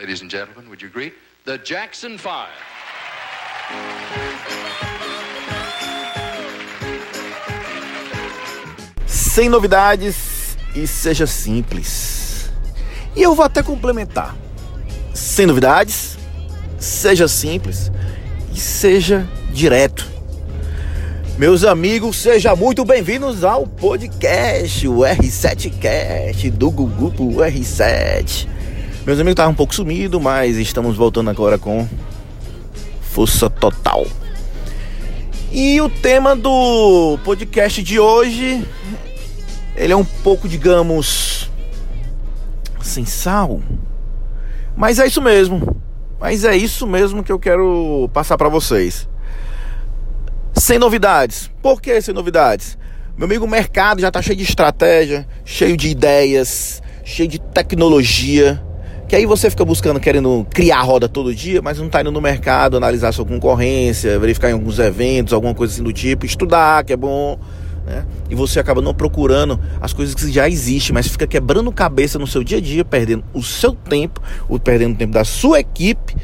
Ladies and gentlemen, would you greet the Jackson Five? Sem novidades e seja simples. E eu vou até complementar. Sem novidades, seja simples e seja direto. Meus amigos, sejam muito bem-vindos ao podcast, o R7Cast do grupo R7. Meus amigos estavam um pouco sumidos, mas estamos voltando agora com força total. E o tema do podcast de hoje, ele é um pouco, digamos, sem sal. Mas é isso mesmo. Mas é isso mesmo que eu quero passar para vocês. Sem novidades. Por que sem novidades? Meu amigo, o mercado já está cheio de estratégia, cheio de ideias, cheio de tecnologia. Que aí você fica buscando, querendo criar roda todo dia, mas não está indo no mercado, analisar sua concorrência, verificar em alguns eventos, alguma coisa assim do tipo, estudar, que é bom. Né? E você acaba não procurando as coisas que já existem, mas fica quebrando cabeça no seu dia a dia, perdendo o seu tempo, ou perdendo o tempo da sua equipe.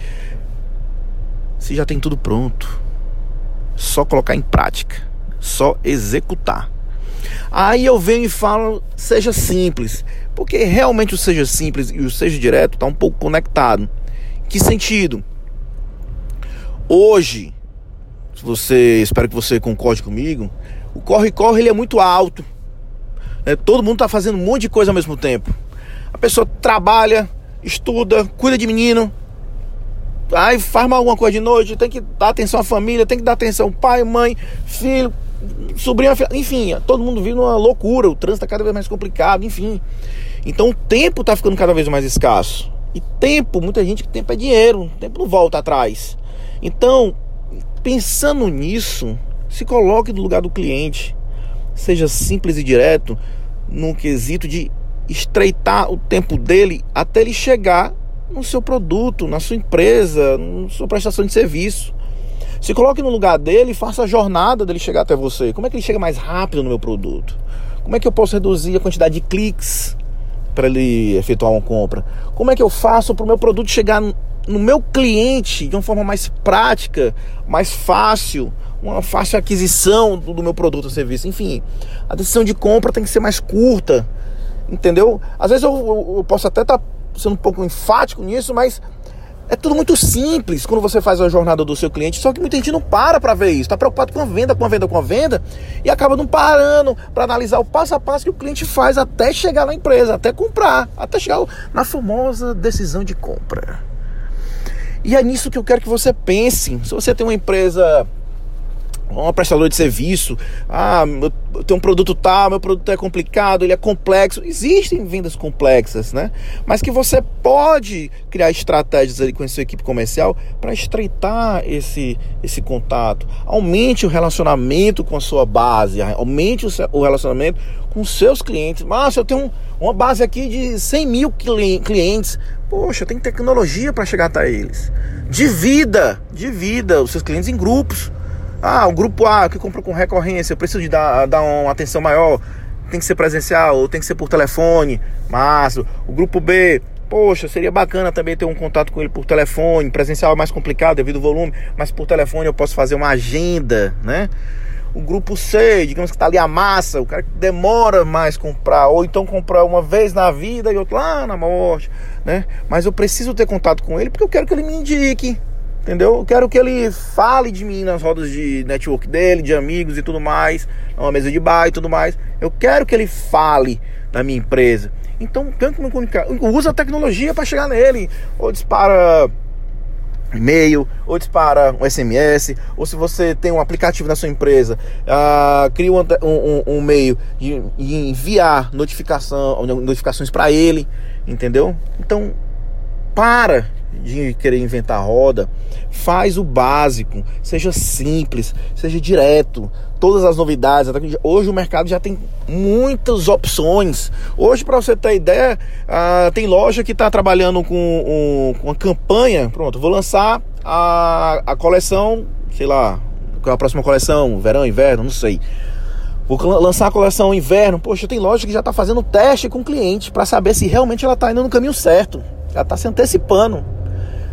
Se já tem tudo pronto só colocar em prática, só executar. Aí eu venho e falo, seja simples, porque realmente o seja simples e o seja direto está um pouco conectado. Que sentido? Hoje, você, espero que você concorde comigo, o corre-corre ele é muito alto. Né? Todo mundo está fazendo um monte de coisa ao mesmo tempo. A pessoa trabalha, estuda, cuida de menino, Aí faz alguma coisa de noite, tem que dar atenção à família, tem que dar atenção ao pai, mãe, filho, sobrinho, enfim, todo mundo vive uma loucura, o trânsito está cada vez mais complicado, enfim. Então o tempo está ficando cada vez mais escasso. E tempo, muita gente tempo é dinheiro, tempo não volta atrás. Então, pensando nisso, se coloque no lugar do cliente. Seja simples e direto no quesito de estreitar o tempo dele até ele chegar no seu produto, na sua empresa, na sua prestação de serviço. Se coloque no lugar dele e faça a jornada dele chegar até você. Como é que ele chega mais rápido no meu produto? Como é que eu posso reduzir a quantidade de cliques para ele efetuar uma compra? Como é que eu faço para o meu produto chegar no meu cliente de uma forma mais prática, mais fácil, uma fácil aquisição do, meu produto ou serviço? Enfim, a decisão de compra tem que ser mais curta, entendeu? Às vezes eu, eu, eu posso até estar tá sendo um pouco enfático nisso, mas é tudo muito simples quando você faz a jornada do seu cliente, só que muita gente não para para ver isso, está preocupado com a venda, com a venda, com a venda e acaba não parando para analisar o passo a passo que o cliente faz até chegar na empresa, até comprar, até chegar na famosa decisão de compra. E é nisso que eu quero que você pense. Se você tem uma empresa uma prestadora de serviço, ah, eu tenho um produto tal, meu produto é complicado, ele é complexo. Existem vendas complexas, né? Mas que você pode criar estratégias ali com a sua equipe comercial para estreitar esse, esse contato. Aumente o relacionamento com a sua base, aumente o relacionamento com seus clientes. Mas eu tenho uma base aqui de 100 mil clientes. Poxa, tem tecnologia para chegar até eles. Divida, divida os seus clientes em grupos ah, o grupo A que comprou com recorrência, eu preciso de dar, dar uma atenção maior, tem que ser presencial ou tem que ser por telefone, mas o grupo B, poxa, seria bacana também ter um contato com ele por telefone, presencial é mais complicado devido ao volume, mas por telefone eu posso fazer uma agenda, né? O grupo C, digamos que está ali a massa, o cara que demora mais comprar, ou então comprar uma vez na vida e outro lá na morte, né? Mas eu preciso ter contato com ele porque eu quero que ele me indique, Entendeu? Eu quero que ele fale de mim nas rodas de network dele, de amigos e tudo mais, numa mesa de bar e tudo mais. Eu quero que ele fale da minha empresa. Então, tanto me comunicar. Usa a tecnologia para chegar nele. Ou dispara e-mail, ou dispara um SMS, ou se você tem um aplicativo na sua empresa, uh, cria um, um, um meio de, de, enviar notificação, notificações para ele, entendeu? Então, para de querer inventar roda, faz o básico, seja simples, seja direto. Todas as novidades, hoje o mercado já tem muitas opções. Hoje, para você ter ideia, uh, tem loja que está trabalhando com, um, com uma campanha. Pronto, vou lançar a, a coleção, sei lá, qual é a próxima coleção? Verão, inverno, não sei. Vou lançar a coleção inverno. Poxa, tem loja que já está fazendo teste com o cliente para saber se realmente ela está indo no caminho certo. Já está se antecipando.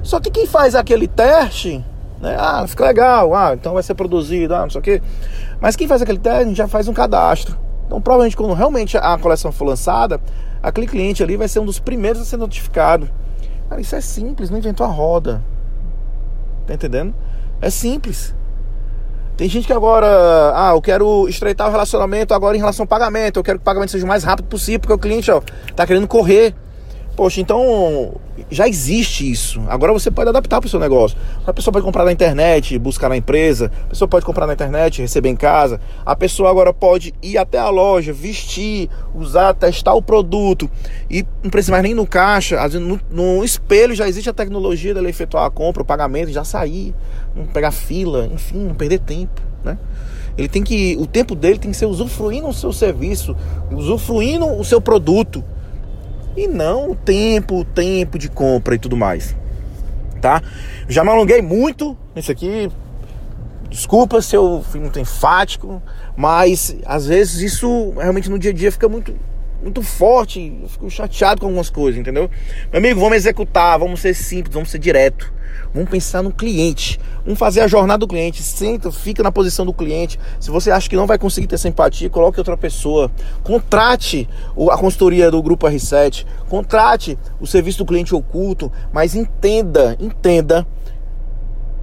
Só que quem faz aquele teste, né? Ah, fica legal, ah, então vai ser produzido, ah, não sei o quê. Mas quem faz aquele teste já faz um cadastro. Então, provavelmente, quando realmente a coleção for lançada, aquele cliente ali vai ser um dos primeiros a ser notificado. Cara, isso é simples, não inventou a roda. Tá entendendo? É simples. Tem gente que agora, ah, eu quero estreitar o relacionamento agora em relação ao pagamento, eu quero que o pagamento seja o mais rápido possível, porque o cliente, ó, tá querendo correr. Poxa, então já existe isso. Agora você pode adaptar para o seu negócio. A pessoa pode comprar na internet, buscar na empresa. A pessoa pode comprar na internet, receber em casa. A pessoa agora pode ir até a loja, vestir, usar, testar o produto e não precisa mais nem no caixa. No, no espelho já existe a tecnologia dele efetuar a compra, o pagamento, já sair, não pegar fila, enfim, não perder tempo, né? Ele tem que, o tempo dele tem que ser usufruindo o seu serviço, usufruindo o seu produto e não o tempo, o tempo de compra e tudo mais. Tá? Já me alonguei muito nisso aqui. Desculpa se eu fui muito enfático, mas às vezes isso realmente no dia a dia fica muito muito forte, eu fico chateado com algumas coisas, entendeu? Meu amigo, vamos executar, vamos ser simples, vamos ser direto. Vamos pensar no cliente. Vamos fazer a jornada do cliente. Senta, fica na posição do cliente. Se você acha que não vai conseguir ter essa empatia, coloque outra pessoa. Contrate a consultoria do Grupo R7. Contrate o serviço do cliente oculto. Mas entenda, entenda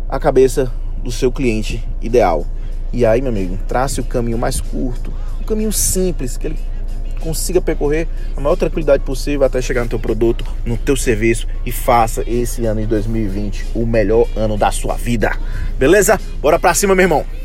a cabeça do seu cliente ideal. E aí, meu amigo, trace o caminho mais curto, o caminho simples, que ele consiga percorrer a maior tranquilidade possível até chegar no teu produto, no teu serviço e faça esse ano de 2020 o melhor ano da sua vida. Beleza? Bora pra cima, meu irmão.